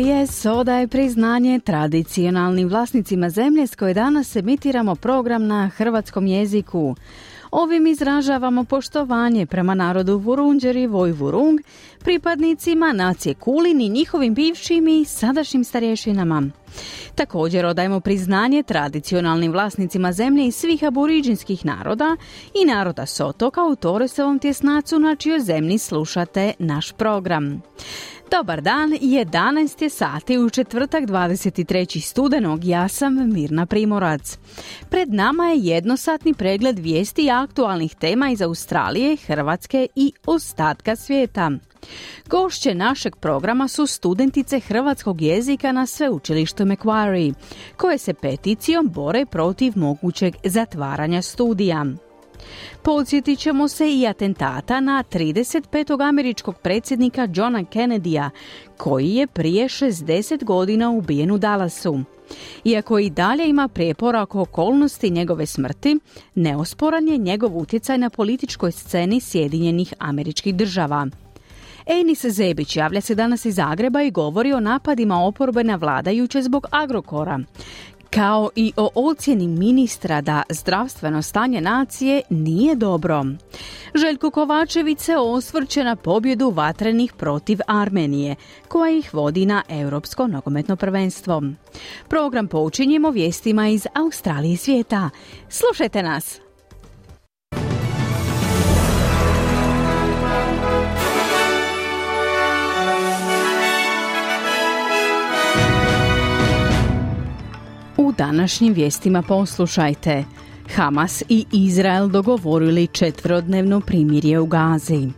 SBS odaje priznanje tradicionalnim vlasnicima zemlje s koje danas emitiramo program na hrvatskom jeziku. Ovim izražavamo poštovanje prema narodu Vurunđer i Vojvurung, pripadnicima nacije Kulin i njihovim bivšim i sadašnjim starješinama. Također odajemo priznanje tradicionalnim vlasnicima zemlje i svih aboriđinskih naroda i naroda Sotoka u Toresovom tjesnacu na čijoj zemlji slušate naš program. Dobar dan, 11 je sati u četvrtak 23. studenog, ja sam Mirna Primorac. Pred nama je jednosatni pregled vijesti aktualnih tema iz Australije, Hrvatske i ostatka svijeta. Gošće našeg programa su studentice hrvatskog jezika na sveučilištu Macquarie, koje se peticijom bore protiv mogućeg zatvaranja studija. Podsjetit ćemo se i atentata na 35. američkog predsjednika Johna Kennedya, koji je prije 60 godina ubijen u Dallasu. Iako i dalje ima prijepora oko okolnosti njegove smrti, neosporan je njegov utjecaj na političkoj sceni Sjedinjenih američkih država. Enis Zebić javlja se danas iz Zagreba i govori o napadima oporbe na vladajuće zbog Agrokora kao i o ocjeni ministra da zdravstveno stanje nacije nije dobro. Željko Kovačević se osvrće na pobjedu vatrenih protiv Armenije, koja ih vodi na Europsko nogometno prvenstvo. Program počinjemo vijestima iz Australije svijeta. Slušajte nas! Današnjim vijestima poslušajte. Hamas i Izrael dogovorili četverodnevno primirje u Gazi.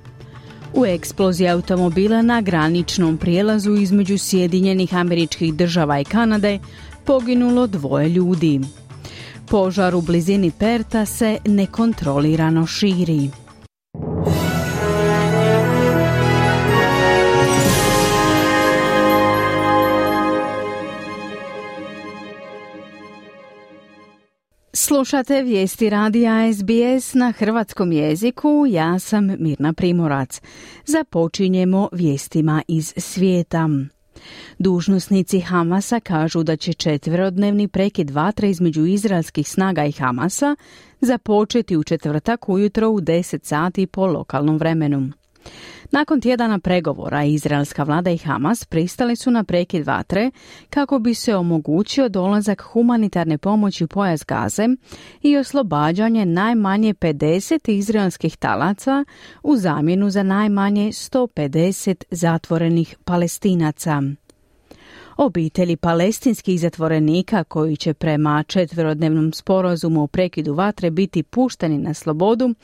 U eksploziji automobila na graničnom prijelazu između Sjedinjenih američkih država i Kanade poginulo dvoje ljudi. Požar u blizini Perta se nekontrolirano širi. Slušate vijesti radija SBS na hrvatskom jeziku, ja sam Mirna Primorac. Započinjemo vijestima iz svijeta. Dužnosnici Hamasa kažu da će četverodnevni prekid vatre između izraelskih snaga i Hamasa započeti u četvrtak ujutro u 10 sati po lokalnom vremenu. Nakon tjedana pregovora, izraelska vlada i Hamas pristali su na prekid vatre kako bi se omogućio dolazak humanitarne pomoći u pojas Gaze i oslobađanje najmanje 50 izraelskih talaca u zamjenu za najmanje 150 zatvorenih palestinaca. Obitelji palestinskih zatvorenika koji će prema četverodnevnom sporazumu o prekidu vatre biti pušteni na slobodu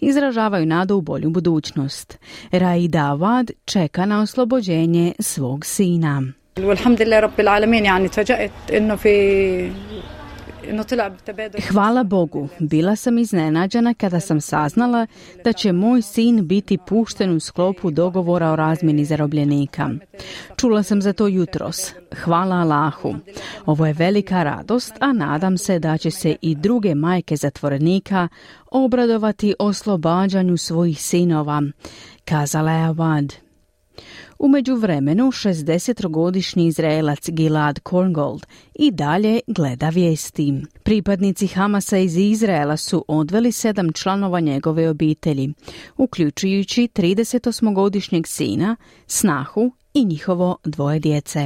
izražavaju nadu u bolju budućnost. Raida Awad čeka na oslobođenje svog sina. Hvala Bogu, bila sam iznenađena kada sam saznala da će moj sin biti pušten u sklopu dogovora o razmjeni zarobljenika. Čula sam za to jutros. Hvala Allahu. Ovo je velika radost, a nadam se da će se i druge majke zatvorenika obradovati oslobađanju svojih sinova, kazala je Awad. U međuvremenu 60-godišnji Izraelac Gilad Korngold i dalje gleda vijesti. Pripadnici Hamasa iz Izraela su odveli sedam članova njegove obitelji, uključujući 38-godišnjeg sina, snahu i njihovo dvoje djece.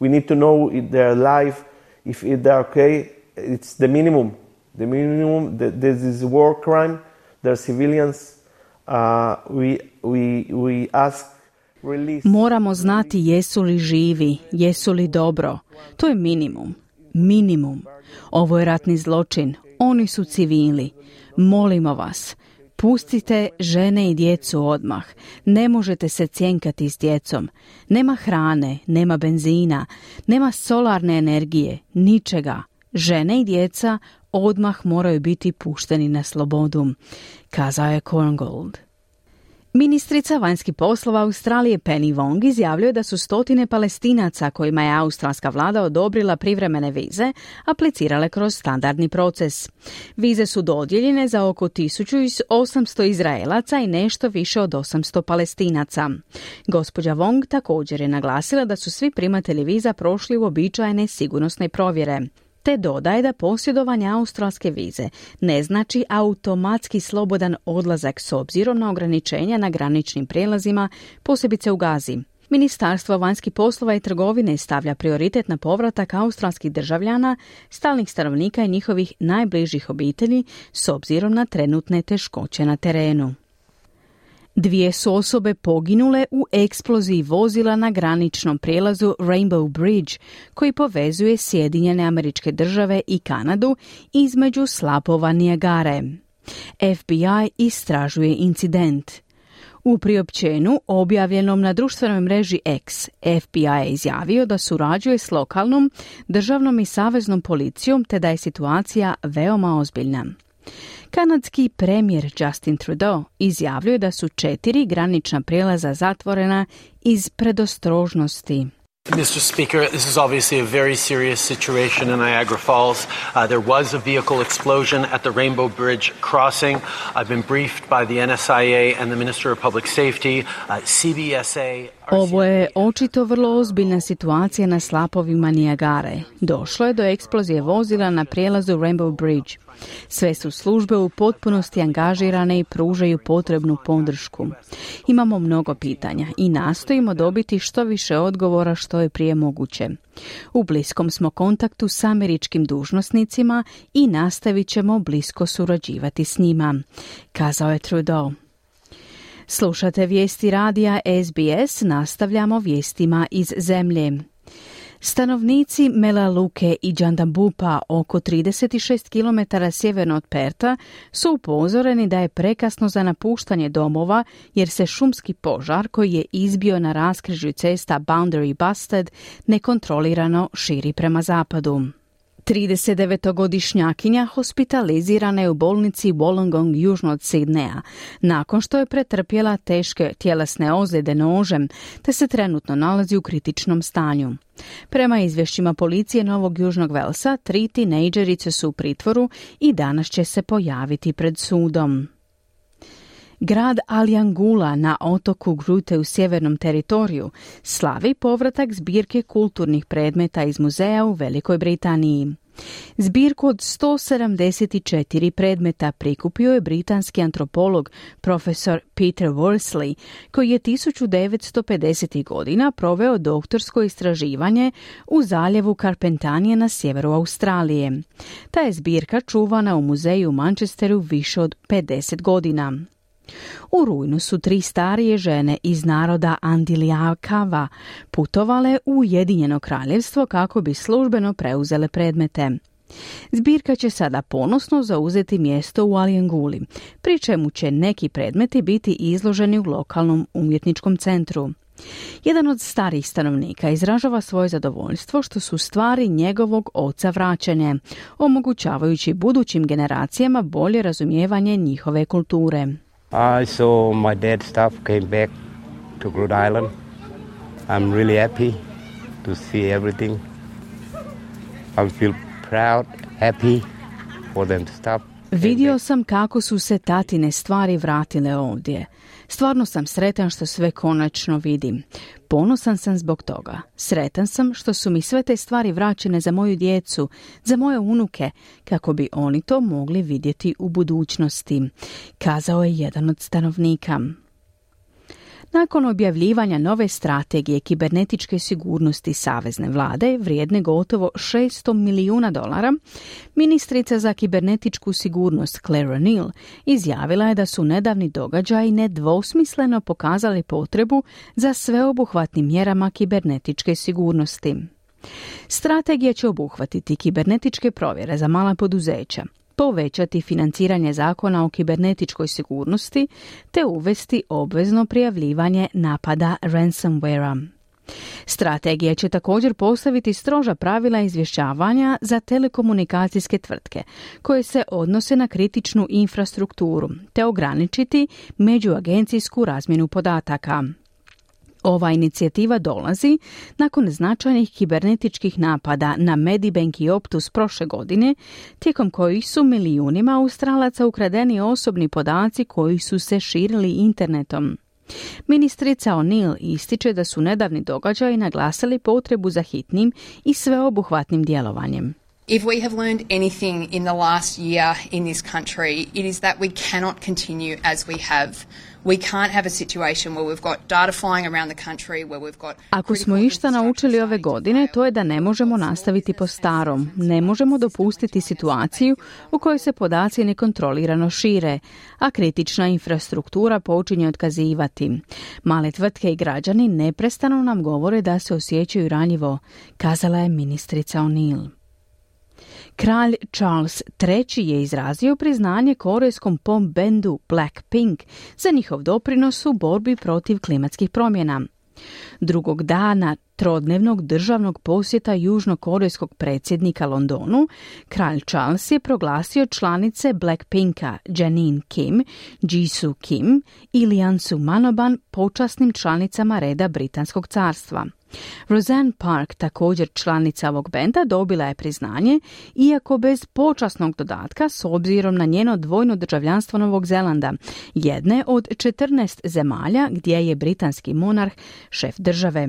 We need to know if they are alive, if they are okay. It's the minimum. The minimum, this is war crime. They're civilians. Uh, we, we, we ask Moramo znati jesu li živi, jesu li dobro. To je minimum. Minimum. Ovo je ratni zločin. Oni su civili. Molimo vas, Pustite žene i djecu odmah. Ne možete se cjenkati s djecom. Nema hrane, nema benzina, nema solarne energije, ničega. Žene i djeca odmah moraju biti pušteni na slobodu, kazao je Korngold. Ministrica vanjskih poslova Australije Penny Wong izjavljuje da su stotine palestinaca kojima je australska vlada odobrila privremene vize aplicirale kroz standardni proces. Vize su dodijeljene za oko 1800 Izraelaca i nešto više od 800 palestinaca. Gospođa Wong također je naglasila da su svi primatelji viza prošli u običajne sigurnosne provjere te dodaje da posjedovanje australske vize ne znači automatski slobodan odlazak s obzirom na ograničenja na graničnim prijelazima, posebice u Gazi. Ministarstvo vanjskih poslova i trgovine stavlja prioritet na povratak australskih državljana, stalnih stanovnika i njihovih najbližih obitelji s obzirom na trenutne teškoće na terenu. Dvije su osobe poginule u eksploziji vozila na graničnom prijelazu Rainbow Bridge, koji povezuje Sjedinjene američke države i Kanadu između slapova Nijagare. FBI istražuje incident. U priopćenu objavljenom na društvenoj mreži X, FBI je izjavio da surađuje s lokalnom, državnom i saveznom policijom te da je situacija veoma ozbiljna. Kanadski premijer Justin Trudeau izjavljuje da su četiri granična prijelaza zatvorena iz predostrožnosti. Mr. Speaker, this is obviously a very serious situation in Niagara Falls. Uh, there was a vehicle explosion at the Rainbow Bridge crossing. I've been briefed by the NSIA and the Minister of Public Safety, uh, CBSA. Ovo je očito vrlo ozbiljna situacija na slapovima Nijagare. Došlo je do eksplozije vozila na prijelazu Rainbow Bridge. Sve su službe u potpunosti angažirane i pružaju potrebnu podršku. Imamo mnogo pitanja i nastojimo dobiti što više odgovora što je prije moguće. U bliskom smo kontaktu s američkim dužnosnicima i nastavit ćemo blisko surađivati s njima, kazao je Trudeau. Slušate vijesti radija SBS, nastavljamo vijestima iz zemlje. Stanovnici Melaluke i Džandambupa, oko 36 km sjeverno od Perta, su upozoreni da je prekasno za napuštanje domova jer se šumski požar koji je izbio na raskrižju cesta Boundary Busted nekontrolirano širi prema zapadu. 39-godišnjakinja hospitalizirana je u bolnici Wollongong južno od Sidneja, nakon što je pretrpjela teške tjelesne ozljede nožem, te se trenutno nalazi u kritičnom stanju. Prema izvješćima policije Novog Južnog Velsa, tri tinejdžerice su u pritvoru i danas će se pojaviti pred sudom. Grad Aljangula na otoku Grute u sjevernom teritoriju slavi povratak zbirke kulturnih predmeta iz muzeja u Velikoj Britaniji. Zbirku od 174 predmeta prikupio je britanski antropolog profesor Peter Worsley, koji je 1950. godina proveo doktorsko istraživanje u zaljevu Karpentanije na sjeveru Australije. Ta je zbirka čuvana u muzeju u Manchesteru više od 50 godina. U rujnu su tri starije žene iz naroda Andilijakava putovale u Ujedinjeno kraljevstvo kako bi službeno preuzele predmete. Zbirka će sada ponosno zauzeti mjesto u Alijenguli, pri čemu će neki predmeti biti izloženi u lokalnom umjetničkom centru. Jedan od starih stanovnika izražava svoje zadovoljstvo što su stvari njegovog oca vraćene, omogućavajući budućim generacijama bolje razumijevanje njihove kulture. I saw my dad's stuff came back to Rhode Island. I'm really happy to see everything. I feel proud, happy for them stuff. Vidio sam kako su se tatine stvari vratile ovdje. Stvarno sam sretan što sve konačno vidim. Ponosan sam zbog toga. Sretan sam što su mi sve te stvari vraćene za moju djecu, za moje unuke, kako bi oni to mogli vidjeti u budućnosti, kazao je jedan od stanovnika. Nakon objavljivanja nove strategije kibernetičke sigurnosti Savezne vlade, vrijedne gotovo 600 milijuna dolara, ministrica za kibernetičku sigurnost Claire O'Neill izjavila je da su nedavni događaji nedvosmisleno pokazali potrebu za sveobuhvatnim mjerama kibernetičke sigurnosti. Strategija će obuhvatiti kibernetičke provjere za mala poduzeća, povećati financiranje zakona o kibernetičkoj sigurnosti te uvesti obvezno prijavljivanje napada ransomwarea. Strategija će također postaviti stroža pravila izvješćavanja za telekomunikacijske tvrtke koje se odnose na kritičnu infrastrukturu te ograničiti međuagencijsku razmjenu podataka. Ova inicijativa dolazi nakon značajnih kibernetičkih napada na Medibank i Optus prošle godine, tijekom kojih su milijunima Australaca ukradeni osobni podaci koji su se širili internetom. Ministrica O'Neill ističe da su nedavni događaji naglasili potrebu za hitnim i sveobuhvatnim djelovanjem. If we have learned anything in the last year in this country, it is that we cannot continue as we have. We can't have a situation where we've got data flying around the country, where we've got Ako smo išta naučili ove godine, to je da ne možemo nastaviti po starom. Ne možemo dopustiti situaciju u kojoj se podaci nekontrolirano šire, a kritična infrastruktura počinje otkazivati. Male tvrtke i građani neprestano nam govore da se osjećaju ranjivo, kazala je ministrica O'Neill. Kralj Charles III je izrazio priznanje korejskom pop bendu Blackpink za njihov doprinos u borbi protiv klimatskih promjena. Drugog dana trodnevnog državnog posjeta južnokorejskog predsjednika Londonu, kralj Charles je proglasio članice Blackpinka Janine Kim, Jisoo Kim i Liansu Manoban počasnim članicama reda Britanskog carstva. Roseanne Park, također članica ovog benda, dobila je priznanje, iako bez počasnog dodatka s obzirom na njeno dvojno državljanstvo Novog Zelanda, jedne od 14 zemalja gdje je britanski monarh šef države.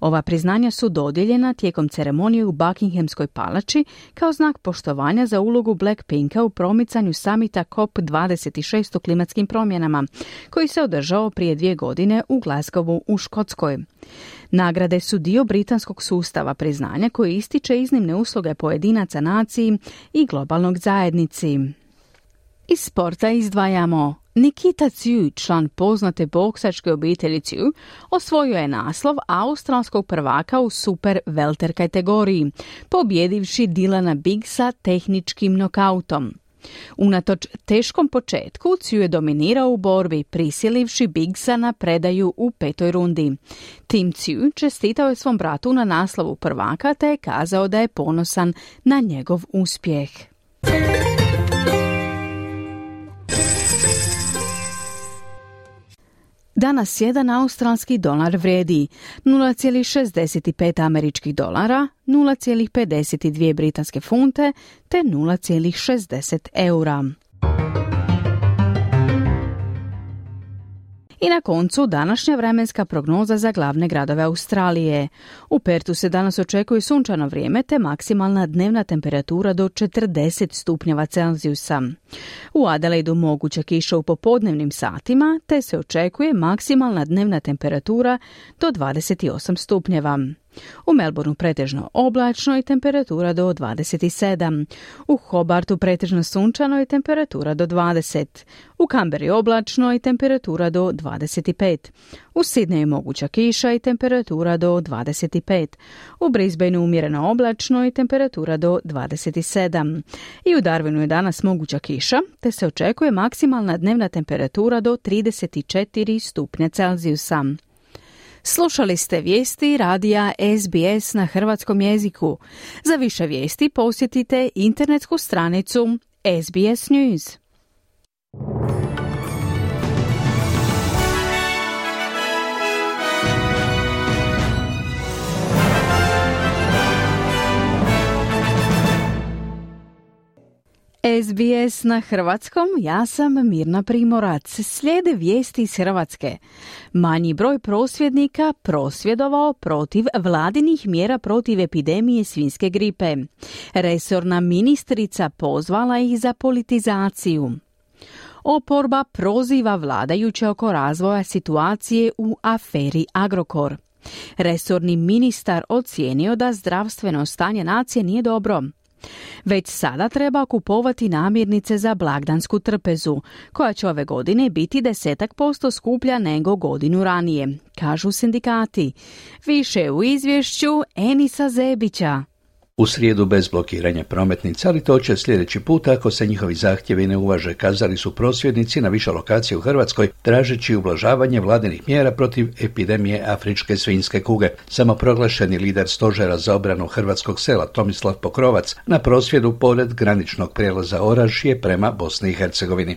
Ova priznanja su dodijeljena tijekom ceremonije u Buckinghamskoj palači kao znak poštovanja za ulogu Blackpinka u promicanju samita COP26 o klimatskim promjenama, koji se održao prije dvije godine u Glasgowu u Škotskoj. Nagrade su dio britanskog sustava priznanja koji ističe iznimne usluge pojedinaca naciji i globalnog zajednici. Iz sporta izdvajamo Nikita Ciu, član poznate boksačke obitelji Ciu, osvojio je naslov australskog prvaka u super welter kategoriji, pobjedivši Dilana Bigsa tehničkim nokautom. Unatoč teškom početku, Ciu je dominirao u borbi, prisilivši Bigsa na predaju u petoj rundi. Tim Ciu čestitao je svom bratu na naslovu prvaka te je kazao da je ponosan na njegov uspjeh. Danas jedan australski dolar vredi 0,65 američkih dolara, 0,52 britanske funte te 0,60 eura. I na koncu današnja vremenska prognoza za glavne gradove Australije. U Pertu se danas očekuje sunčano vrijeme te maksimalna dnevna temperatura do 40 stupnjeva Celzijusa. U Adelaidu moguća kiša u popodnevnim satima te se očekuje maksimalna dnevna temperatura do 28 stupnjeva. U Melbourneu pretežno oblačno i temperatura do 27. U Hobartu pretežno sunčano i temperatura do 20. U Kamberi oblačno i temperatura do 25. U Sidneju moguća kiša i temperatura do 25. U Brisbaneu umjereno oblačno i temperatura do 27. I u Darwinu je danas moguća kiša, te se očekuje maksimalna dnevna temperatura do 34 stupnja Celzijusa. Slušali ste vijesti radija SBS na hrvatskom jeziku. Za više vijesti posjetite internetsku stranicu SBS News. SBS na hrvatskom, ja sam Mirna Primorac. Slijede vijesti iz Hrvatske. Manji broj prosvjednika prosvjedovao protiv vladinih mjera protiv epidemije svinske gripe. Resorna ministrica pozvala ih za politizaciju. Oporba proziva vladajuće oko razvoja situacije u aferi Agrokor. Resorni ministar ocijenio da zdravstveno stanje nacije nije dobro. Već sada treba kupovati namirnice za blagdansku trpezu, koja će ove godine biti desetak posto skuplja nego godinu ranije, kažu sindikati. Više u izvješću Enisa Zebića. U srijedu bez blokiranja prometnica, ali to će sljedeći put ako se njihovi zahtjevi ne uvaže, kazali su prosvjednici na više lokacije u Hrvatskoj, tražeći ublažavanje vladinih mjera protiv epidemije afričke svinjske kuge. Samoproglašeni lider stožera za obranu hrvatskog sela Tomislav Pokrovac na prosvjedu pored graničnog prijelaza Orašije prema Bosni i Hercegovini.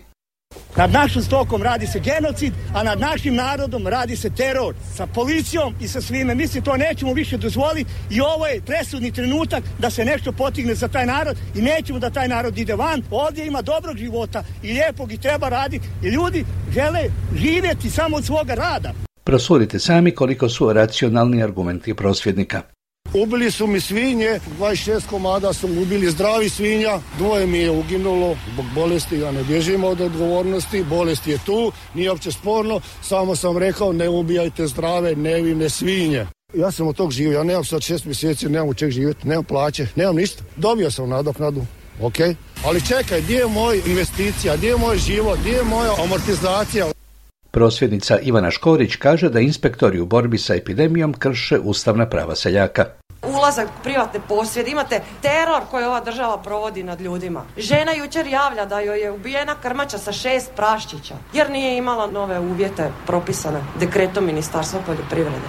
Nad našim stokom radi se genocid, a nad našim narodom radi se teror. Sa policijom i sa svime. Mislim, to nećemo više dozvoliti i ovo je presudni trenutak da se nešto potigne za taj narod i nećemo da taj narod ide van. Ovdje ima dobrog života i lijepog i treba raditi i ljudi žele živjeti samo od svoga rada. Prosudite sami koliko su racionalni argumenti prosvjednika. Ubili su mi svinje, 26 komada su ubili zdravi svinja, dvoje mi je uginulo zbog bolesti, ja ne bježim od odgovornosti, bolest je tu, nije uopće sporno, samo sam rekao ne ubijajte zdrave, nevine svinje. Ja sam od tog živio, ja nemam sad šest mjeseci, nemam u čeg živjeti, nemam plaće, nemam ništa. Dobio sam nadoknadu, ok? Ali čekaj, gdje je moj investicija, gdje je moj život, gdje je moja amortizacija? Prosvjednica Ivana Škorić kaže da inspektori u borbi sa epidemijom krše ustavna prava seljaka. Ulazak privatne posjede, imate teror koji ova država provodi nad ljudima. Žena jučer javlja da joj je ubijena krmača sa šest praščića, jer nije imala nove uvjete propisane dekretom Ministarstva poljoprivrede.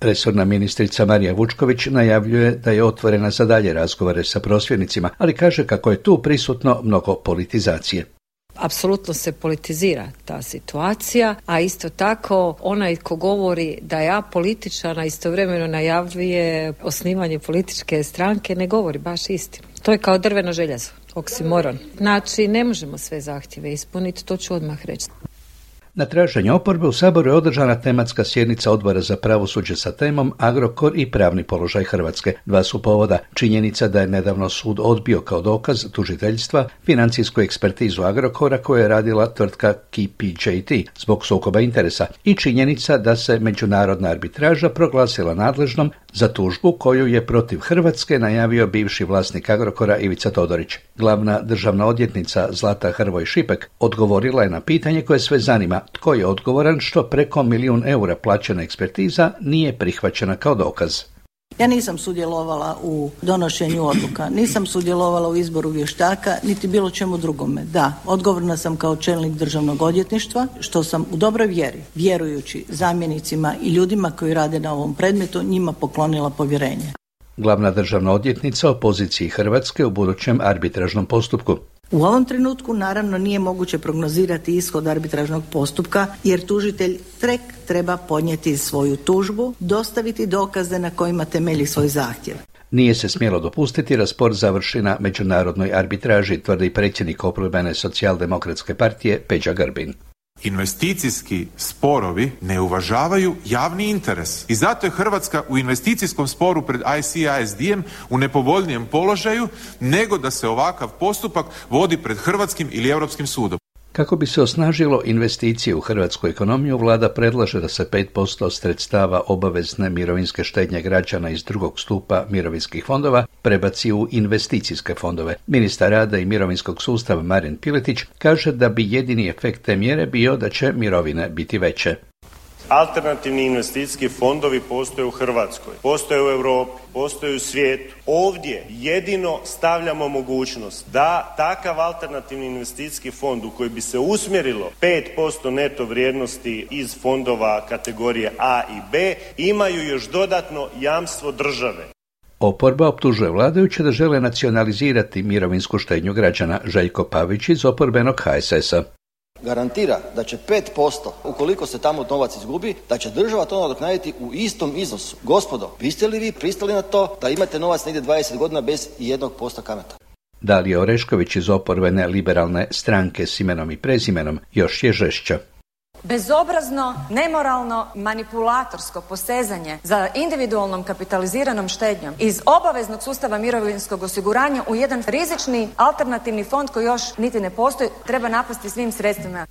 Resorna ministrica Marija Vučković najavljuje da je otvorena za dalje razgovore sa prosvjednicima, ali kaže kako je tu prisutno mnogo politizacije. Apsolutno se politizira ta situacija, a isto tako onaj ko govori da ja političana istovremeno najavljuje osnivanje političke stranke ne govori baš istinu. To je kao drveno željezo, oksimoron. Znači, ne možemo sve zahtjeve ispuniti, to ću odmah reći. Na traženje oporbe u Saboru je održana tematska sjednica odbora za pravosuđe sa temom Agrokor i pravni položaj Hrvatske. Dva su povoda. Činjenica da je nedavno sud odbio kao dokaz tužiteljstva financijsku ekspertizu Agrokora koju je radila tvrtka KPJT zbog sukoba interesa i činjenica da se međunarodna arbitraža proglasila nadležnom za tužbu koju je protiv Hrvatske najavio bivši vlasnik Agrokora Ivica Todorić. Glavna državna odjetnica Zlata Hrvoj Šipek odgovorila je na pitanje koje sve zanima tko je odgovoran što preko milijun eura plaćena ekspertiza nije prihvaćena kao dokaz. Ja nisam sudjelovala u donošenju odluka, nisam sudjelovala u izboru vještaka, niti bilo čemu drugome. Da, odgovorna sam kao čelnik državnog odvjetništva, što sam u dobroj vjeri, vjerujući zamjenicima i ljudima koji rade na ovom predmetu, njima poklonila povjerenje. Glavna državna odvjetnica o poziciji Hrvatske u budućem arbitražnom postupku. U ovom trenutku naravno nije moguće prognozirati ishod arbitražnog postupka jer tužitelj trek treba podnijeti svoju tužbu, dostaviti dokaze na kojima temelji svoj zahtjev. Nije se smjelo dopustiti da spor završi na međunarodnoj arbitraži, tvrdi predsjednik oporbene socijaldemokratske partije Peđa Grbin. Investicijski sporovi ne uvažavaju javni interes i zato je Hrvatska u investicijskom sporu pred ICISD-em u nepovoljnijem položaju nego da se ovakav postupak vodi pred Hrvatskim ili Europskim sudom. Kako bi se osnažilo investicije u hrvatsku ekonomiju, vlada predlaže da se 5% sredstava obavezne mirovinske štednje građana iz drugog stupa mirovinskih fondova prebaci u investicijske fondove. Ministar rada i mirovinskog sustava Marin Piletić kaže da bi jedini efekt te mjere bio da će mirovine biti veće. Alternativni investicijski fondovi postoje u Hrvatskoj, postoje u Europi, postoje u svijetu. Ovdje jedino stavljamo mogućnost da takav alternativni investicijski fond u koji bi se usmjerilo 5% neto vrijednosti iz fondova kategorije A i B imaju još dodatno jamstvo države. Oporba optužuje vladajuće da žele nacionalizirati mirovinsku štednju građana Željko Pavić iz oporbenog HSS-a garantira da će 5% ukoliko se tamo novac izgubi, da će država to nadoknaditi u istom iznosu. Gospodo, biste li vi pristali na to da imate novac negdje 20 godina bez jednog posta kamata? Dalija Orešković iz oporbene liberalne stranke s imenom i prezimenom još je žešća bezobrazno, nemoralno, manipulatorsko posezanje za individualnom kapitaliziranom štednjom iz obaveznog sustava mirovinskog osiguranja u jedan rizični alternativni fond koji još niti ne postoji treba napasti svim sredstvima.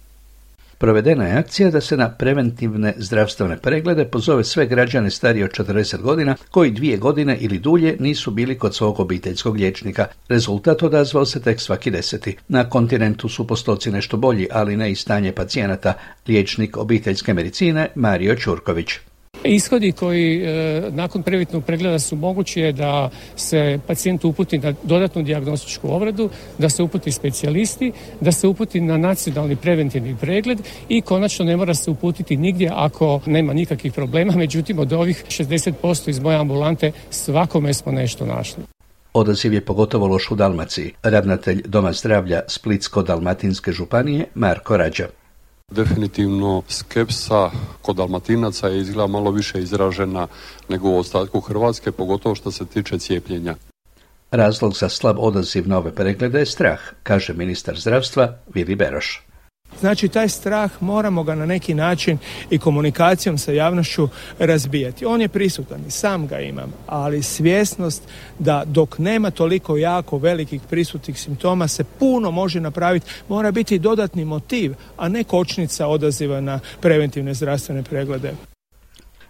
Provedena je akcija da se na preventivne zdravstvene preglede pozove sve građane starije od 40 godina koji dvije godine ili dulje nisu bili kod svog obiteljskog liječnika. Rezultat odazvao se tek svaki deseti. Na kontinentu su postoci nešto bolji, ali ne i stanje pacijenata, liječnik obiteljske medicine Mario Ćurković. Ishodi koji e, nakon previtnog pregleda su mogući je da se pacijent uputi na dodatnu dijagnostičku obradu, da se uputi specijalisti, da se uputi na nacionalni preventivni pregled i konačno ne mora se uputiti nigdje ako nema nikakvih problema, međutim od ovih 60% iz moje ambulante svakome smo nešto našli. Odaziv je pogotovo loš u Dalmaciji. Ravnatelj Doma zdravlja Splitsko-Dalmatinske županije Marko Rađa. Definitivno skepsa kod Dalmatinaca je izgleda malo više izražena nego u ostatku Hrvatske, pogotovo što se tiče cijepljenja. Razlog za slab odaziv nove preglede je strah, kaže ministar zdravstva Vili Beroš. Znači taj strah moramo ga na neki način i komunikacijom sa javnošću razbijati. On je prisutan i sam ga imam, ali svjesnost da dok nema toliko jako velikih prisutnih simptoma se puno može napraviti, mora biti dodatni motiv, a ne kočnica odaziva na preventivne zdravstvene preglede.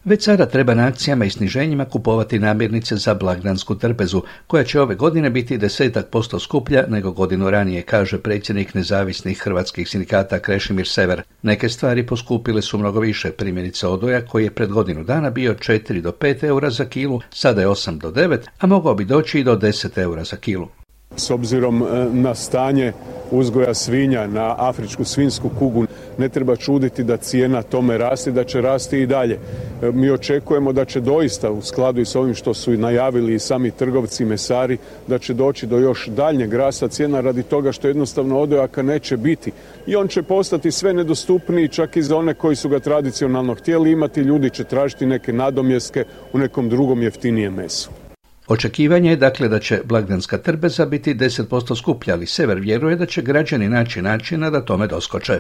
Već sada treba na akcijama i sniženjima kupovati namirnice za blagdansku trpezu, koja će ove godine biti desetak posto skuplja nego godinu ranije, kaže predsjednik nezavisnih hrvatskih sindikata Krešimir Sever. Neke stvari poskupile su mnogo više, primjerice odoja koji je pred godinu dana bio 4 do 5 eura za kilu, sada je 8 do 9, a mogao bi doći i do 10 eura za kilu. S obzirom e, na stanje uzgoja svinja na afričku svinsku kugu ne treba čuditi da cijena tome rasti, da će rasti i dalje. E, mi očekujemo da će doista u skladu i s ovim što su najavili i sami trgovci mesari, da će doći do još daljnjeg rasta cijena radi toga što jednostavno odojaka neće biti. I on će postati sve nedostupniji čak i za one koji su ga tradicionalno htjeli imati. Ljudi će tražiti neke nadomjeske u nekom drugom jeftinijem mesu. Očekivanje je dakle da će blagdanska trbeza biti 10% skuplja, ali Sever vjeruje da će građani naći načina da tome doskoče.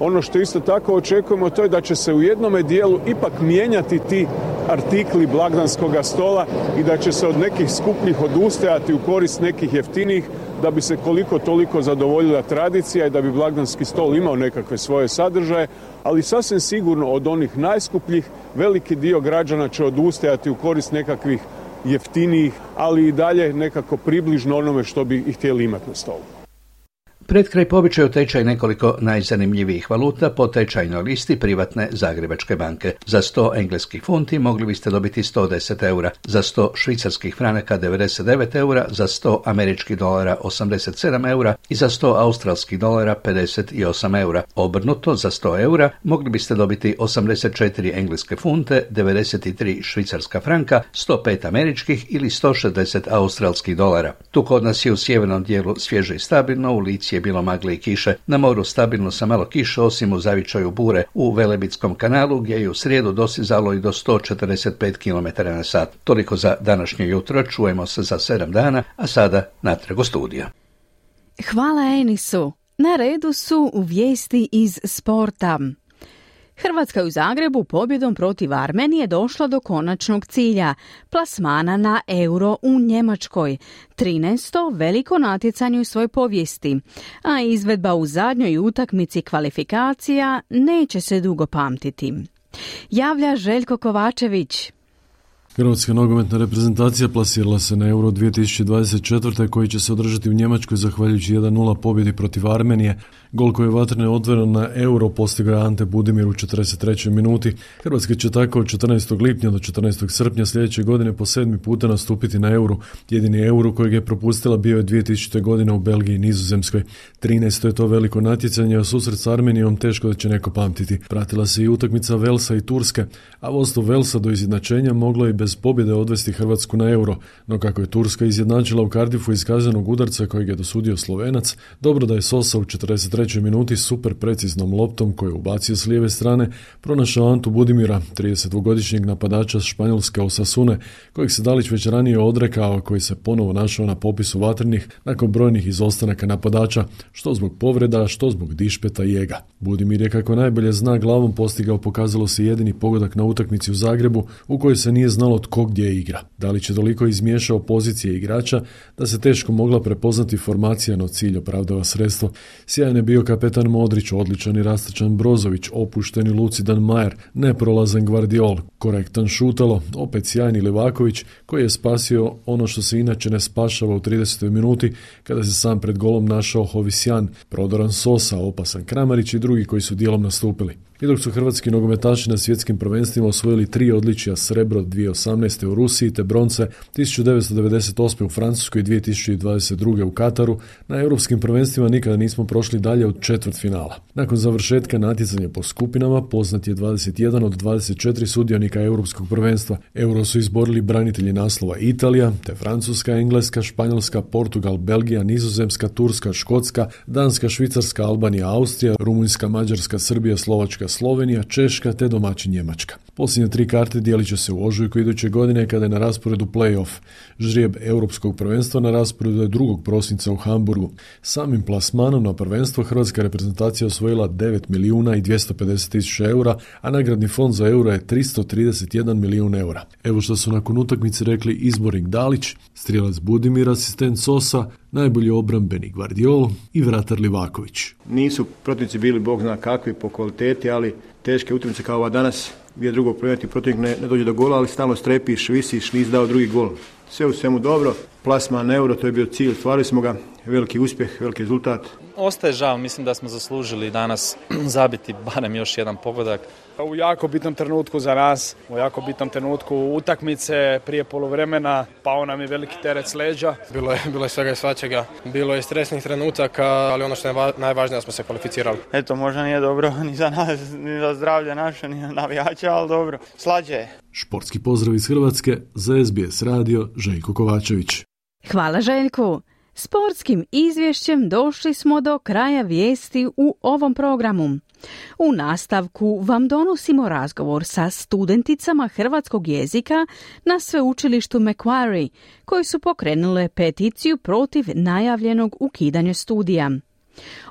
Ono što isto tako očekujemo to je da će se u jednome dijelu ipak mijenjati ti artikli blagdanskog stola i da će se od nekih skupljih odustajati u korist nekih jeftinijih da bi se koliko toliko zadovoljila tradicija i da bi blagdanski stol imao nekakve svoje sadržaje, ali sasvim sigurno od onih najskupljih veliki dio građana će odustajati u korist nekakvih jeftinijih, ali i dalje nekako približno onome što bi i htjeli imati na stolu. Pred kraj pobičaju tečaj nekoliko najzanimljivijih valuta po tečajnoj listi privatne Zagrebačke banke. Za 100 engleskih funti mogli biste dobiti 110 eura, za 100 švicarskih franaka 99 eura, za 100 američkih dolara 87 eura i za 100 australskih dolara 58 eura. Obrnuto, za 100 eura mogli biste dobiti 84 engleske funte, 93 švicarska franka, 105 američkih ili 160 australskih dolara. Tu kod nas je u sjevernom dijelu svježe i stabilno, u lici je bilo magle i kiše. Na moru stabilno sa malo kiše, osim u zavičaju bure u Velebitskom kanalu, gdje je u srijedu dosizalo i do 145 km na sat. Toliko za današnje jutro, čujemo se za sedam dana, a sada natrag u studiju. Hvala Enisu. Na redu su vijesti iz sporta. Hrvatska je u Zagrebu pobjedom protiv Armenije došla do konačnog cilja, plasmana na euro u Njemačkoj, 13. veliko natjecanje u svoj povijesti, a izvedba u zadnjoj utakmici kvalifikacija neće se dugo pamtiti. Javlja Željko Kovačević. Hrvatska nogometna reprezentacija plasirala se na Euro 2024. koji će se održati u Njemačkoj zahvaljujući 1-0 pobjedi protiv Armenije. Gol koji je vatrne odveren na Euro postigao je Ante Budimir u 43. minuti. Hrvatska će tako od 14. lipnja do 14. srpnja sljedeće godine po sedmi puta nastupiti na Euro. Jedini Euro kojeg je propustila bio je 2000. godine u Belgiji i Nizozemskoj. 13. je to veliko natjecanje, a susret s Armenijom teško da će neko pamtiti. Pratila se i utakmica Velsa i Turske, a vodstvo Velsa do izjednačenja moglo i bez pobjede odvesti Hrvatsku na euro, no kako je Turska izjednačila u Kardifu iz kaznenog udarca kojeg je dosudio Slovenac, dobro da je Sosa u 43. minuti super preciznom loptom koju je ubacio s lijeve strane pronašao Antu Budimira, 32-godišnjeg napadača Španjolske Osasune, kojeg se Dalić već ranije odrekao, koji se ponovo našao na popisu vatrenih nakon brojnih izostanaka napadača, što zbog povreda, što zbog dišpeta i ega. Budimir je kako najbolje zna glavom postigao pokazalo se jedini pogodak na utakmici u Zagrebu u kojoj se nije znalo tko gdje igra. Da li će toliko izmiješao pozicije igrača da se teško mogla prepoznati formacija no cilj opravdava sredstvo. Sjajan je bio kapetan Modrić, odličan i rastačan Brozović, opušteni Lucidan Majer, neprolazan Gvardiol, korektan Šutalo, opet sjajni Livaković, koji je spasio ono što se inače ne spašava u 30. minuti, kada se sam pred golom našao Hovisjan, prodoran Sosa, opasan Kramarić i drugi koji su dijelom nastupili. I dok su hrvatski nogometaši na svjetskim prvenstvima osvojili tri odličija srebro 2018. u Rusiji te bronce 1998. u Francuskoj i 2022. u Kataru, na europskim prvenstvima nikada nismo prošli dalje od četvrt finala. Nakon završetka natjecanja po skupinama poznat je 21 od 24 sudionika europskog prvenstva. Euro su izborili branitelji naslova Italija, te Francuska, Engleska, Španjolska, Portugal, Belgija, Nizozemska, Turska, Škotska, Danska, Švicarska, Albanija, Austrija, Rumunjska, Mađarska, Srbija, Slovačka, Slovenija, Češka te domaći Njemačka. Posljednje tri karte dijelit će se u ožujku iduće godine kada je na rasporedu play-off. Žrijeb europskog prvenstva na rasporedu je 2. prosinca u Hamburgu. Samim plasmanom na prvenstvo hrvatska reprezentacija osvojila 9 milijuna i 250 tisuća eura, a nagradni fond za euro je 331 milijun eura. Evo što su nakon utakmice rekli izbornik Dalić, strijelac Budimir, asistent Sosa, najbolji obrambeni Gvardiol i vratar Livaković. Nisu protivnici bili bog zna kakvi po kvaliteti, ali teške utakmice kao ova danas gdje drugo protivnik protivnik ne, dođe do gola, ali stalno strepiš, visiš, nisi dao drugi gol. Sve u svemu dobro, plasma na euro, to je bio cilj, stvarili smo ga, veliki uspjeh, veliki rezultat. Ostaje žao, mislim da smo zaslužili danas zabiti barem još jedan pogodak. U jako bitnom trenutku za nas, u jako bitnom trenutku utakmice prije poluvremena, pao nam je veliki teret s leđa. Bilo je, bilo je svega i svačega, bilo je stresnih trenutaka, ali ono što je najvažnije smo se kvalificirali. Eto, možda nije dobro ni za nas, ni za zdravlje naše, ni navijača, ali dobro, slađe je. Športski pozdrav iz Hrvatske za SBS radio Željko Kovačević. Hvala Željku. Sportskim izvješćem došli smo do kraja vijesti u ovom programu. U nastavku vam donosimo razgovor sa studenticama hrvatskog jezika na sveučilištu Macquarie, koji su pokrenule peticiju protiv najavljenog ukidanja studija.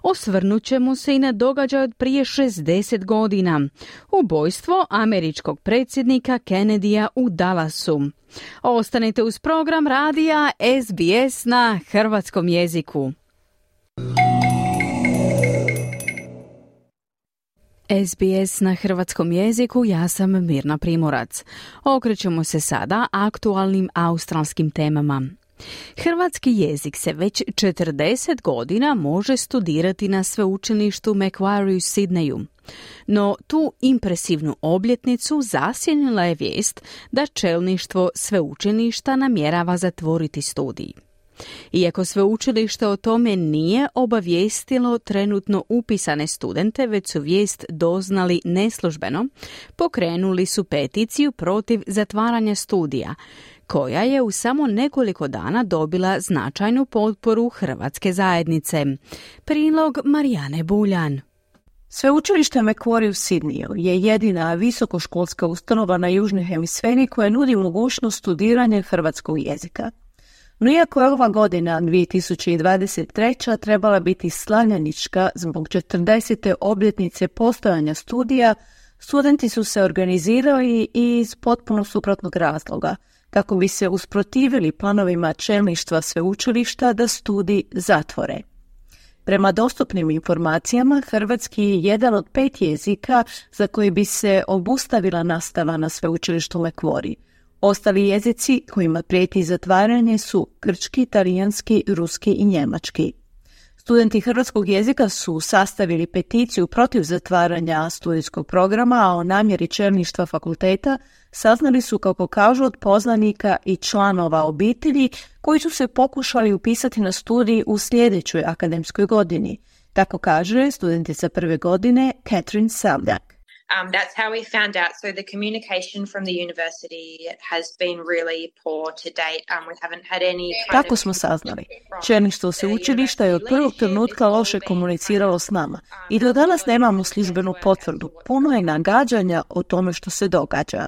Osvrnut ćemo se i na događaj od prije 60 godina, ubojstvo američkog predsjednika Kennedyja u Dallasu. Ostanite uz program radija SBS na hrvatskom jeziku. SBS na hrvatskom jeziku, ja sam Mirna Primorac. Okrećemo se sada aktualnim australskim temama. Hrvatski jezik se već 40 godina može studirati na sveučilištu Macquarie u Sidneju. No tu impresivnu obljetnicu zasjenila je vijest da čelništvo sveučilišta namjerava zatvoriti studij. Iako sveučilište o tome nije obavijestilo trenutno upisane studente, već su vijest doznali neslužbeno, pokrenuli su peticiju protiv zatvaranja studija, koja je u samo nekoliko dana dobila značajnu potporu Hrvatske zajednice. Prilog Marijane Buljan. Sveučilište Macquarie u Sidniju je jedina visokoškolska ustanova na južnoj hemisferi koja nudi mogućnost studiranja hrvatskog jezika. No iako je ova godina 2023. trebala biti slavljenička zbog 40. obljetnice postojanja studija, studenti su se organizirali iz potpuno suprotnog razloga, kako bi se usprotivili planovima čelništva sveučilišta da studij zatvore. Prema dostupnim informacijama, hrvatski je jedan od pet jezika za koji bi se obustavila nastava na sveučilištu Lekvori. Ostali jezici kojima prijeti zatvaranje su grčki, talijanski, ruski i njemački. Studenti hrvatskog jezika su sastavili peticiju protiv zatvaranja studijskog programa, a o namjeri čelništva fakulteta saznali su, kako kažu, od poznanika i članova obitelji koji su se pokušali upisati na studij u sljedećoj akademskoj godini. Tako kaže studentica prve godine Catherine Savljak. Um, that's how we found out. So the communication from the university has been really poor to date. Um, we haven't had any. Tako smo saznali. Čelništvo sveučilišta je od prvog trenutka loše komuniciralo s nama i do danas nemamo službenu potvrdu. Puno je nagađanja o tome što se događa.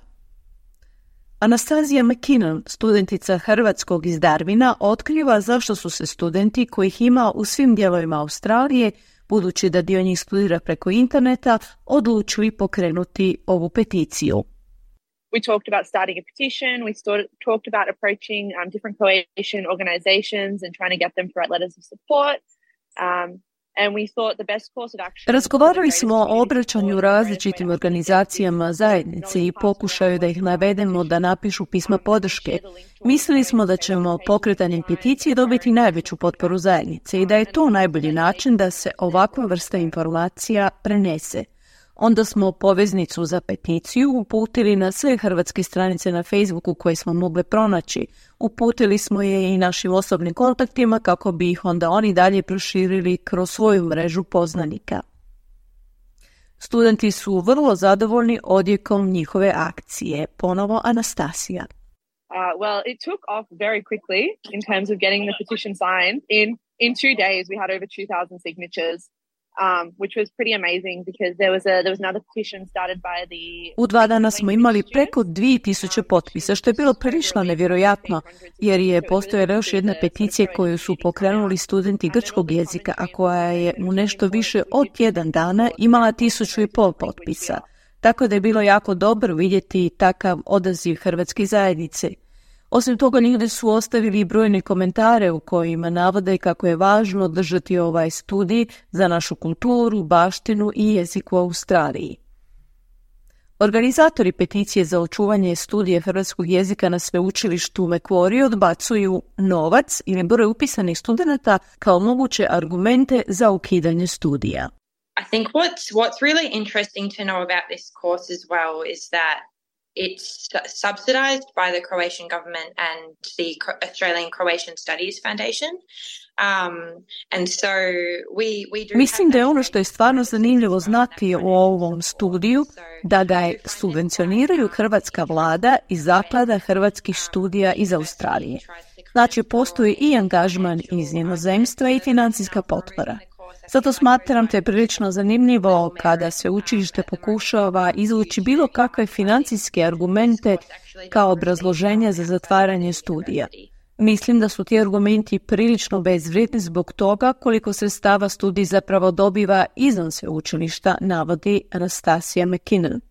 Anastazija McKinnon, studentica Hrvatskog iz Darvina, otkriva zašto su se studenti kojih ima u svim dijelovima Australije budući da dio njih studira preko interneta, odlučili pokrenuti ovu peticiju. We talked about starting a petition. We started, talked about approaching um, different coalition organizations and trying to get them to write letters of support. Um, Razgovarali smo o obraćanju različitim organizacijama zajednice i pokušaju da ih navedemo da napišu pisma podrške. Mislili smo da ćemo pokretanjem peticije dobiti najveću potporu zajednice i da je to najbolji način da se ovakva vrsta informacija prenese. Onda smo poveznicu za peticiju uputili na sve hrvatske stranice na Facebooku koje smo mogli pronaći. Uputili smo je i našim osobnim kontaktima kako bi ih onda oni dalje proširili kroz svoju mrežu poznanika. Studenti su vrlo zadovoljni odjekom njihove akcije. Ponovo Anastasija. Uh, well, it took off very quickly in terms of getting the petition signed. In in two days, we had over 2,000 signatures. Um, which was pretty amazing because there was a there was another petition started by the U dva dana smo imali preko 2000 potpisa, što je bilo prilično nevjerojatno, jer je postojala još jedna peticija koju su pokrenuli studenti grčkog jezika, a koja je u nešto više od tjedan dana imala tisuću i pol potpisa. Tako da je bilo jako dobro vidjeti takav odaziv hrvatske zajednice. Osim toga, nigdje su ostavili brojne komentare u kojima navode kako je važno držati ovaj studij za našu kulturu, baštinu i jezik u Australiji. Organizatori peticije za očuvanje studije hrvatskog jezika na sveučilištu Mekvori odbacuju novac ili broj upisanih studenata kao moguće argumente za ukidanje studija. I think what's what's really interesting to know about this course as well is that It's subsidized by the Croatian government and the Australian Croatian Studies Foundation. Um, and so we, we do Mislim da je ono što je stvarno zanimljivo znati o ovom studiju, da ga je subvencioniraju hrvatska vlada i zaklada hrvatskih studija iz Australije. Znači, postoji i angažman iz inozemstva i financijska potpora. Zato smatram te prilično zanimljivo kada se učilište pokušava izvući bilo kakve financijske argumente kao obrazloženje za zatvaranje studija. Mislim da su ti argumenti prilično bezvrijedni zbog toga koliko sredstava studij zapravo dobiva izvan sveučilišta, navodi Anastasija McKinnon.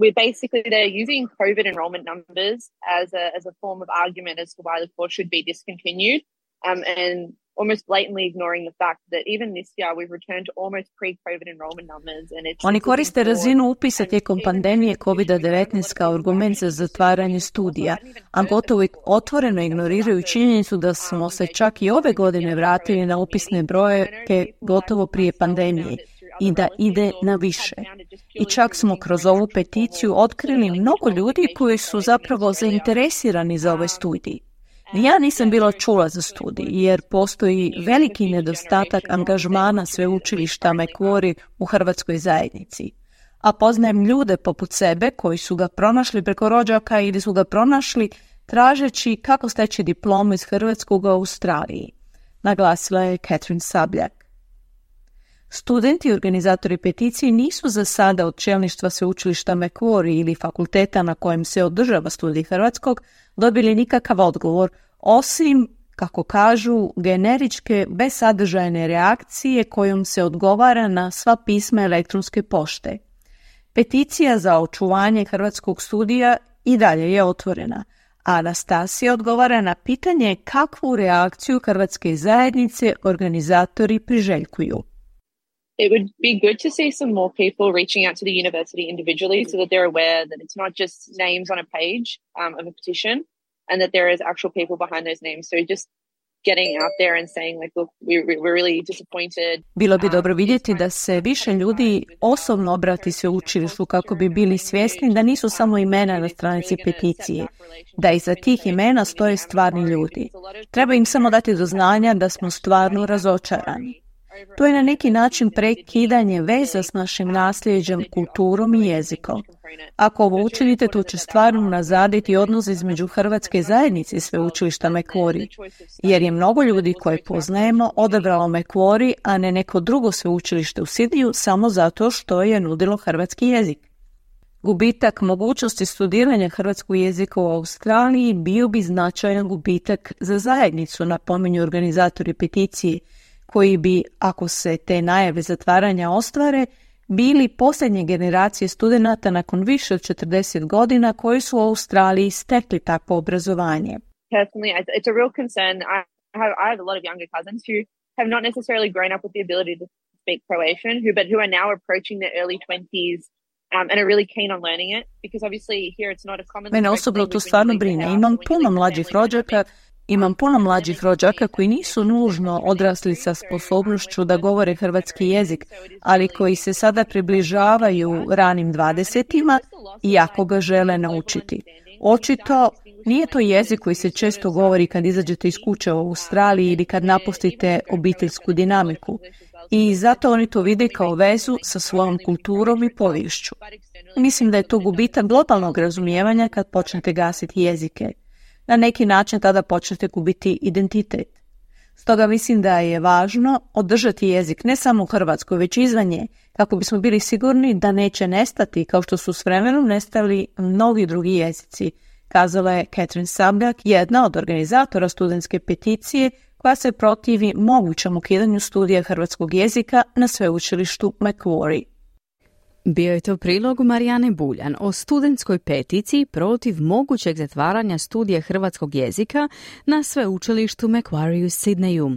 We're basically they're using COVID enrollment numbers as a, as a form of argument as to why the course should be discontinued. Um, and almost blatantly ignoring the fact that even this year we've returned to almost pre-COVID enrollment numbers and it's Oni koriste razinu upisa tijekom pandemije COVID-19 kao argument za zatvaranje studija, a gotovo otvoreno ignoriraju činjenicu da smo se čak i ove godine vratili na upisne brojke gotovo prije pandemije. i da ide na više. I čak smo kroz ovu peticiju otkrili mnogo ljudi koji su zapravo zainteresirani za ovaj studij. Ja nisam bila čula za studij jer postoji veliki nedostatak angažmana sveučilišta Mekvori u hrvatskoj zajednici. A poznajem ljude poput sebe koji su ga pronašli preko rođaka ili su ga pronašli tražeći kako steći diplomu iz Hrvatskog u Australiji, naglasila je Catherine Sabljak. Studenti i organizatori peticije nisu za sada od čelništva sveučilišta Mekvori ili fakulteta na kojem se održava studij hrvatskog dobili nikakav odgovor, osim, kako kažu, generičke besadržajne reakcije kojom se odgovara na sva pisma elektronske pošte. Peticija za očuvanje hrvatskog studija i dalje je otvorena, Anastasija odgovara na pitanje kakvu reakciju hrvatske zajednice organizatori priželjkuju. It would be good to see some more people reaching out to the university individually so that they're aware that it's not just names on a page um, of a petition and that there is actual people behind those names. So just getting out there and saying like look we, we're really disappointed. Bilo bi dobro vidjeti da se više ljudi osobno obrati sveučilištu kako bi bili svjesni da nisu samo imena na stranici peticije, da iza tih imena stoje stvarni ljudi. Treba im samo dati do znanja da smo stvarno razočarani. To je na neki način prekidanje veza s našim nasljeđem, kulturom i jezikom. Ako ovo učinite, to će stvarno nazaditi odnos između Hrvatske zajednice i sveučilišta Mekvori, jer je mnogo ljudi koje poznajemo odabralo Mekvori, a ne neko drugo sveučilište u Sidiju samo zato što je nudilo hrvatski jezik. Gubitak mogućnosti studiranja hrvatskog jezika u Australiji bio bi značajan gubitak za zajednicu, napominju organizatori peticije, koji bi, ako se te najave zatvaranja ostvare, bili posljednje generacije studenata nakon više od 40 godina koji su u Australiji stekli takvo obrazovanje. Personally, it's a real concern. I have, I have a lot of younger cousins who have not necessarily grown up with the ability to speak Croatian, who but who are now approaching their early 20s um, and are really keen on learning it because obviously here it's not a common Mene osobno to stvarno brine. Imam puno mlađih rođaka Imam puno mlađih rođaka koji nisu nužno odrasli sa sposobnošću da govore hrvatski jezik, ali koji se sada približavaju ranim dvadesetima i jako ga žele naučiti. Očito nije to jezik koji se često govori kad izađete iz kuće u Australiji ili kad napustite obiteljsku dinamiku. I zato oni to vide kao vezu sa svojom kulturom i poviješću. Mislim da je to gubitak globalnog razumijevanja kad počnete gasiti jezike na neki način tada počnete gubiti identitet. Stoga mislim da je važno održati jezik ne samo u Hrvatskoj, već izvan nje, kako bismo bili sigurni da neće nestati kao što su s vremenom nestali mnogi drugi jezici, kazala je Catherine Sabljak, jedna od organizatora studentske peticije koja se protivi mogućem ukidanju studija hrvatskog jezika na sveučilištu Macquarie. Bio je to prilog Marijane Buljan o studentskoj peticiji protiv mogućeg zatvaranja studija hrvatskog jezika na sveučilištu Macquarie u Sidneju.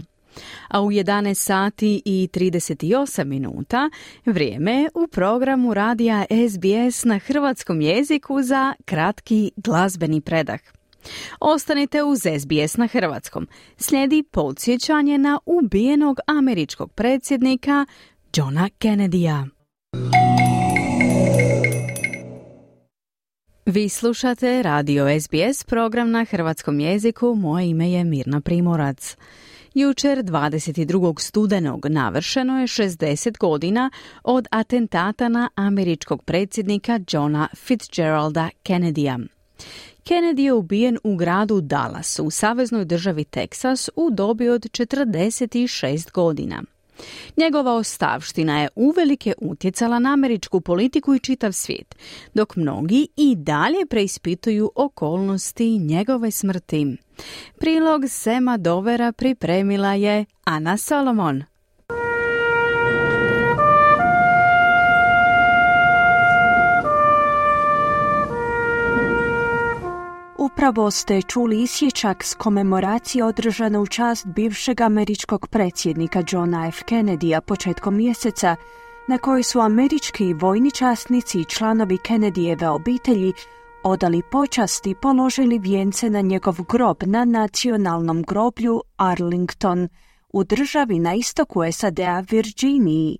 A u 11 sati i 38 minuta vrijeme je u programu radija SBS na hrvatskom jeziku za kratki glazbeni predah. Ostanite uz SBS na hrvatskom. Slijedi podsjećanje na ubijenog američkog predsjednika Johna Kennedya. Vi slušate radio SBS program na hrvatskom jeziku. Moje ime je Mirna Primorac. Jučer 22. studenog navršeno je 60 godina od atentata na američkog predsjednika Johna Fitzgeralda Kennedya. Kennedy je ubijen u gradu Dallas u saveznoj državi Teksas u dobi od 46 godina. Njegova ostavština je uvelike utjecala na američku politiku i čitav svijet, dok mnogi i dalje preispituju okolnosti njegove smrti. Prilog Sema Dovera pripremila je Ana Solomon. Upravo ste čuli isječak s komemoracije održane u čast bivšeg američkog predsjednika Johna F. Kennedya početkom mjeseca, na kojoj su američki vojni časnici i članovi Kennedyjeve obitelji odali počasti i položili vijence na njegov grob na nacionalnom groblju Arlington u državi na istoku SAD-a Virginiji.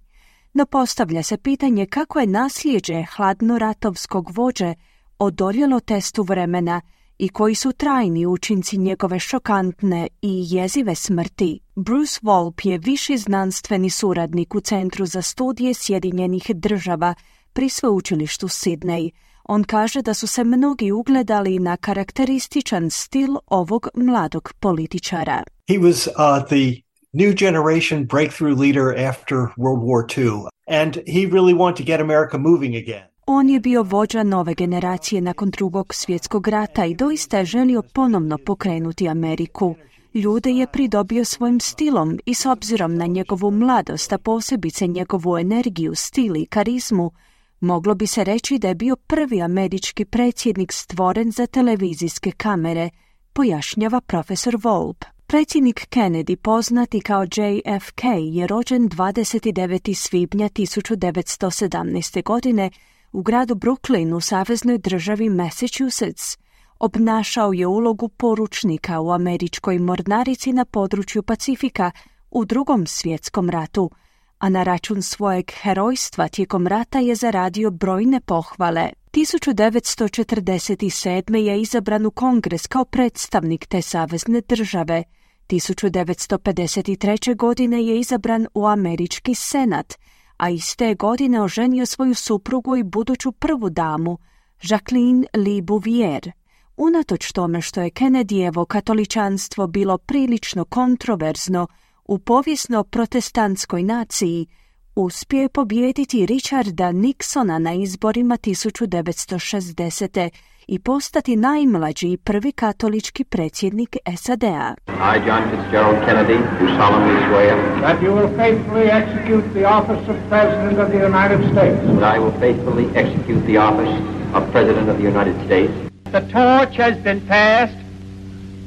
No postavlja se pitanje kako je nasljeđe hladnoratovskog vođe odoljelo testu vremena – i koji su trajni učinci njegove šokantne i jezive smrti. Bruce Wolp je viši znanstveni suradnik u Centru za studije Sjedinjenih država pri sveučilištu Sidney. On kaže da su se mnogi ugledali na karakterističan stil ovog mladog političara. He was uh, the new generation breakthrough leader after World War II, and he really wanted to get America moving again. On je bio vođa nove generacije nakon drugog svjetskog rata i doista je želio ponovno pokrenuti Ameriku. Ljude je pridobio svojim stilom i s obzirom na njegovu mladost, a posebice njegovu energiju, stil i karizmu, moglo bi se reći da je bio prvi američki predsjednik stvoren za televizijske kamere, pojašnjava profesor Volp. Predsjednik Kennedy, poznati kao JFK, je rođen 29. svibnja 1917. godine u gradu Brooklyn u saveznoj državi Massachusetts. Obnašao je ulogu poručnika u američkoj mornarici na području Pacifika u drugom svjetskom ratu, a na račun svojeg herojstva tijekom rata je zaradio brojne pohvale. 1947. je izabran u kongres kao predstavnik te savezne države. 1953. godine je izabran u američki senat – a iste godine oženio svoju suprugu i buduću prvu damu, Jacqueline Lee Bouvier. Unatoč tome što je Kennedyjevo katoličanstvo bilo prilično kontroverzno u povijesno protestantskoj naciji, uspio je pobijediti Richarda Nixona na izborima 1960 i postati najmlađi i prvi katolički predsjednik SAD-a. I, John Fitzgerald Kennedy, do solemnly swear that you will faithfully execute the office of President of the United States. That I will faithfully execute the office of President of the United States. The torch has been passed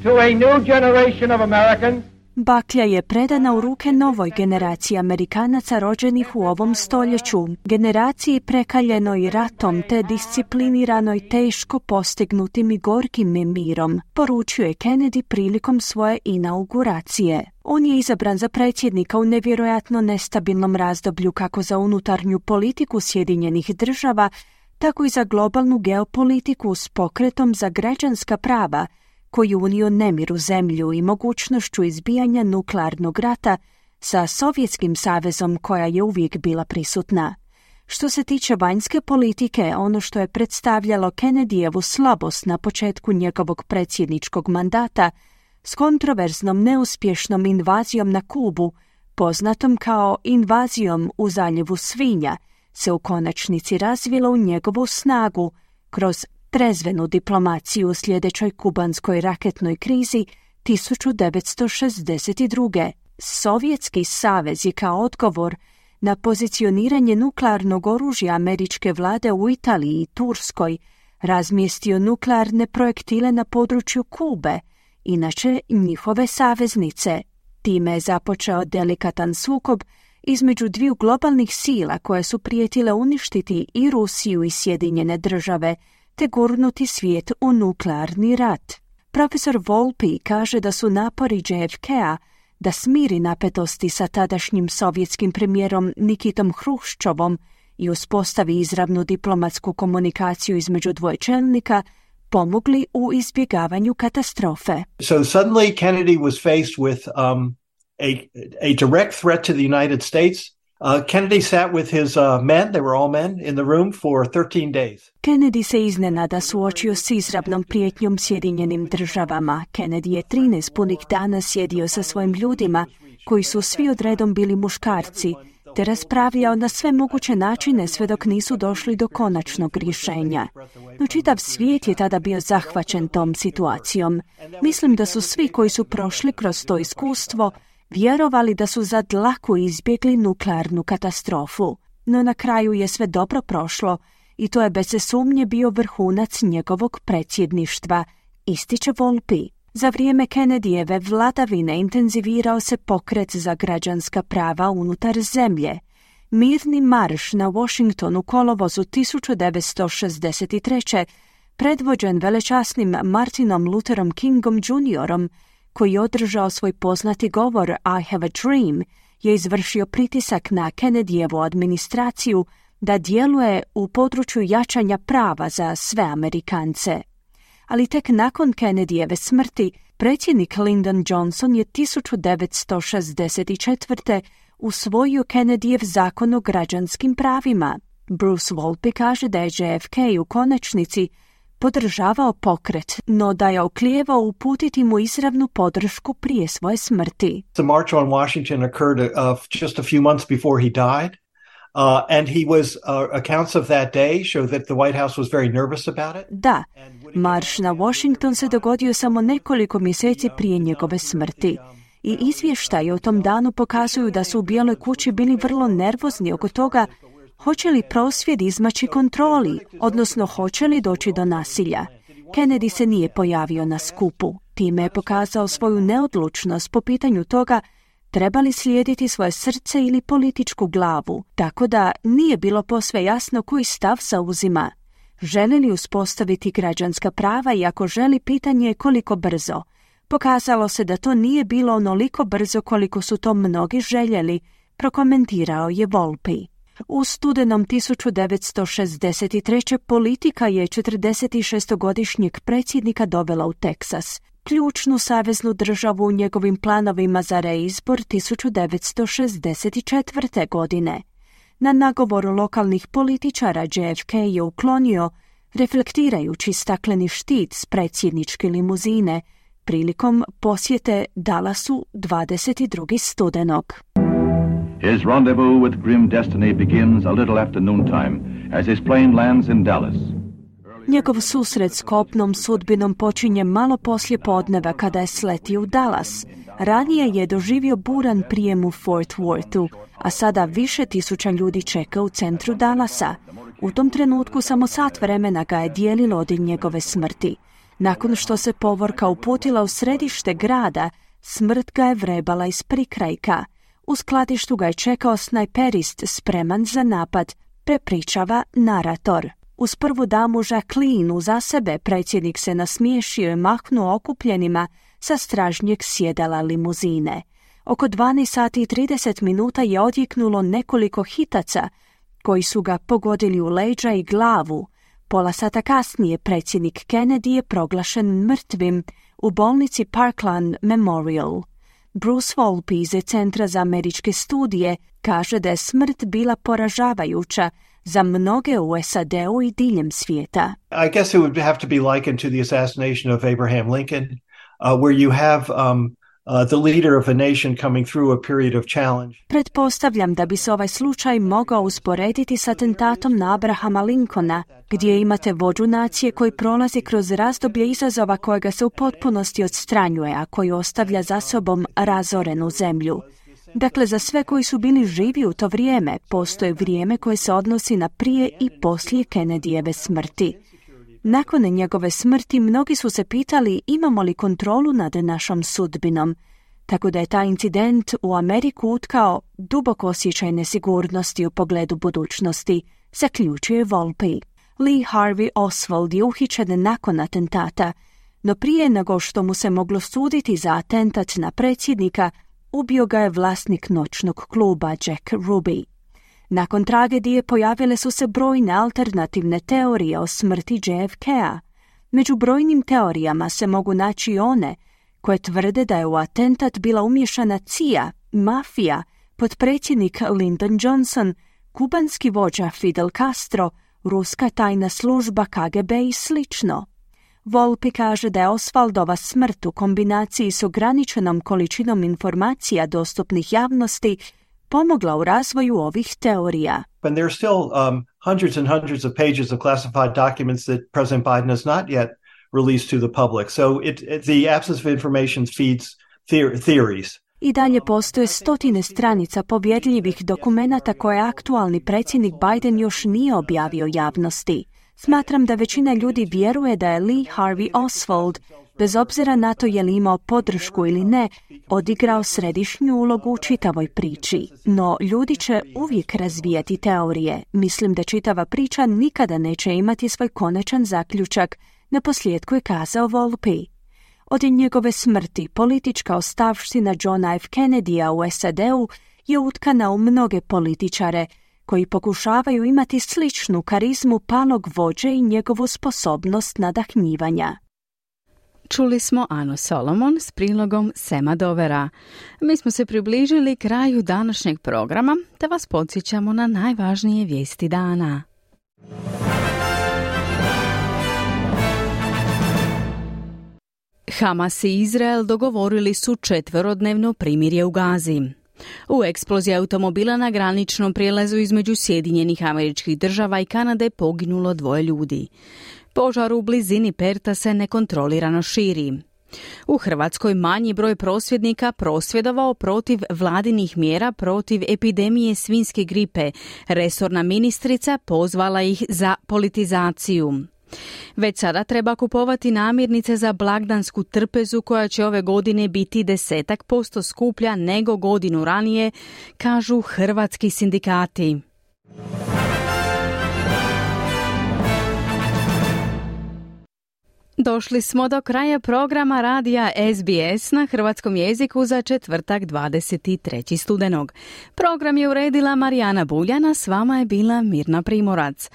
to a new generation of Americans Baklja je predana u ruke novoj generaciji Amerikanaca rođenih u ovom stoljeću, generaciji prekaljenoj ratom te discipliniranoj teško postignutim i gorkim mirom, poručio je Kennedy prilikom svoje inauguracije. On je izabran za predsjednika u nevjerojatno nestabilnom razdoblju kako za unutarnju politiku Sjedinjenih država, tako i za globalnu geopolitiku s pokretom za građanska prava – koji unio nemir u zemlju i mogućnošću izbijanja nuklearnog rata sa Sovjetskim savezom koja je uvijek bila prisutna. Što se tiče vanjske politike, ono što je predstavljalo Kennedyjevu slabost na početku njegovog predsjedničkog mandata s kontroverznom neuspješnom invazijom na Kubu, poznatom kao invazijom u zaljevu svinja, se u konačnici razvilo u njegovu snagu kroz trezvenu diplomaciju u sljedećoj kubanskoj raketnoj krizi 1962. Sovjetski savez je kao odgovor na pozicioniranje nuklearnog oružja američke vlade u Italiji i Turskoj razmjestio nuklearne projektile na području Kube, inače njihove saveznice. Time je započeo delikatan sukob između dviju globalnih sila koje su prijetile uništiti i Rusiju i Sjedinjene države – te gurnuti svijet u nuklearni rat. Profesor Volpi kaže da su napori JFK-a da smiri napetosti sa tadašnjim sovjetskim premijerom Nikitom Hruščovom i uspostavi izravnu diplomatsku komunikaciju između dvoje čelnika pomogli u izbjegavanju katastrofe. So suddenly Kennedy was faced with um, a, a direct threat to the United States Uh, Kennedy sat with his uh, men, they were all men, in the room for 13 days. Kennedy se iznenada suočio s izravnom prijetnjom Sjedinjenim državama. Kennedy je 13 punih dana sjedio sa svojim ljudima, koji su svi odredom bili muškarci, te raspravljao na sve moguće načine sve dok nisu došli do konačnog rješenja. No čitav svijet je tada bio zahvaćen tom situacijom. Mislim da su svi koji su prošli kroz to iskustvo vjerovali da su za dlaku izbjegli nuklearnu katastrofu, no na kraju je sve dobro prošlo i to je bez sumnje bio vrhunac njegovog predsjedništva, ističe Volpi. Za vrijeme Kennedyjeve vladavine intenzivirao se pokret za građanska prava unutar zemlje. Mirni marš na Washingtonu kolovozu 1963. predvođen velečasnim Martinom Lutherom Kingom Juniorom, koji je održao svoj poznati govor I have a dream, je izvršio pritisak na Kennedyjevu administraciju da djeluje u području jačanja prava za sve Amerikance. Ali tek nakon Kennedyjeve smrti, predsjednik Lyndon Johnson je 1964. usvojio Kennedyjev zakon o građanskim pravima. Bruce Volpe kaže da je JFK u konečnici podržavao pokret, no da je oklijevao uputiti mu izravnu podršku prije svoje smrti. The march on Washington occurred uh, just a few months before he died. Uh, and he was, uh, accounts of that day show that the White House was very nervous about it. Da, marš na Washington se dogodio samo nekoliko mjeseci prije njegove smrti. I izvještaji o tom danu pokazuju da su u Bijeloj kući bili vrlo nervozni oko toga Hoće li prosvjed izmaći kontroli, odnosno hoće li doći do nasilja? Kennedy se nije pojavio na skupu. Time je pokazao svoju neodlučnost po pitanju toga treba li slijediti svoje srce ili političku glavu, tako da nije bilo posve jasno koji stav zauzima. Želi li uspostaviti građanska prava i ako želi pitanje je koliko brzo. Pokazalo se da to nije bilo onoliko brzo koliko su to mnogi željeli, prokomentirao je Volpi. U studenom 1963. politika je 46-godišnjeg predsjednika dovela u Teksas, ključnu saveznu državu u njegovim planovima za reizbor 1964. godine. Na nagovoru lokalnih političara JFK je uklonio, reflektirajući stakleni štit s predsjedničke limuzine, prilikom posjete Dallasu 22. studenog. His rendezvous with grim destiny begins a little after noontime as his plane lands in Dallas. Njegov susret s kopnom sudbinom počinje malo poslije podneva kada je sletio u Dallas. Ranije je doživio buran prijem u Fort Worthu, a sada više tisuća ljudi čeka u centru Dallasa. U tom trenutku samo sat vremena ga je dijelilo od njegove smrti. Nakon što se povorka uputila u središte grada, smrt ga je vrebala iz prikrajka. U skladištu ga je čekao snajperist spreman za napad, prepričava narator. Uz prvu damu Jacqueline za sebe predsjednik se nasmiješio i mahnuo okupljenima sa stražnjeg sjedala limuzine. Oko 12 sati i 30 minuta je odjeknulo nekoliko hitaca koji su ga pogodili u leđa i glavu. Pola sata kasnije predsjednik Kennedy je proglašen mrtvim u bolnici Parkland Memorial. Bruce Volpe iz Centra za američke studije kaže da je smrt bila poražavajuća za mnoge u SAD-u i diljem svijeta. I guess it would have to be likened to the assassination of Abraham Lincoln, uh, where you have um, Pretpostavljam da bi se ovaj slučaj mogao usporediti s atentatom na Abrahama Lincolna, gdje imate vođu nacije koji prolazi kroz razdoblje izazova kojega se u potpunosti odstranjuje, a koji ostavlja za sobom razorenu zemlju. Dakle, za sve koji su bili živi u to vrijeme, postoje vrijeme koje se odnosi na prije i poslije Kennedyjeve smrti. Nakon njegove smrti mnogi su se pitali imamo li kontrolu nad našom sudbinom, tako da je taj incident u Ameriku utkao duboko osjećaj nesigurnosti u pogledu budućnosti, zaključuje Volpe. Lee Harvey Oswald je uhićen nakon atentata, no prije nego što mu se moglo suditi za atentat na predsjednika, ubio ga je vlasnik noćnog kluba Jack Ruby. Nakon tragedije pojavile su se brojne alternativne teorije o smrti JFK-a. Među brojnim teorijama se mogu naći one koje tvrde da je u atentat bila umješana CIA, mafija, potpredsjednik Lyndon Johnson, kubanski vođa Fidel Castro, ruska tajna služba KGB i slično. Volpi kaže da je Osvaldova smrt u kombinaciji s ograničenom količinom informacija dostupnih javnosti pomogla u razvoju ovih teorija. And there are still um, hundreds and hundreds of pages of classified documents that President Biden has not yet released to the public. So it, it, the absence of information feeds theories. I dalje postoje stotine stranica povjedljivih dokumenata koje aktualni predsjednik Biden još nije objavio javnosti. Smatram da većina ljudi vjeruje da je Lee Harvey Oswald, bez obzira na to je li imao podršku ili ne, odigrao središnju ulogu u čitavoj priči. No, ljudi će uvijek razvijati teorije. Mislim da čitava priča nikada neće imati svoj konačan zaključak, na posljedku je kazao Volpe. Od njegove smrti politička ostavština Johna F. Kennedy-a u SAD-u je utkana u mnoge političare, koji pokušavaju imati sličnu karizmu palog vođe i njegovu sposobnost nadahnjivanja. Čuli smo Anu Solomon s prilogom Sema Dovera. Mi smo se približili kraju današnjeg programa, te vas podsjećamo na najvažnije vijesti dana. Hamas i Izrael dogovorili su četverodnevno primirje u Gazi. U eksploziji automobila na graničnom prijelazu između Sjedinjenih američkih država i Kanade poginulo dvoje ljudi. Požar u blizini Perta se nekontrolirano širi. U Hrvatskoj manji broj prosvjednika prosvjedovao protiv vladinih mjera protiv epidemije svinske gripe. Resorna ministrica pozvala ih za politizaciju. Već sada treba kupovati namirnice za blagdansku trpezu koja će ove godine biti desetak posto skuplja nego godinu ranije, kažu hrvatski sindikati. Došli smo do kraja programa radija SBS na hrvatskom jeziku za četvrtak 23. studenog. Program je uredila Marijana Buljana, s vama je bila Mirna Primorac.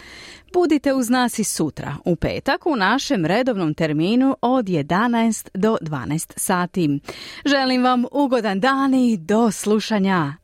Budite uz nas i sutra, u petak, u našem redovnom terminu od 11 do 12 sati. Želim vam ugodan dan i do slušanja.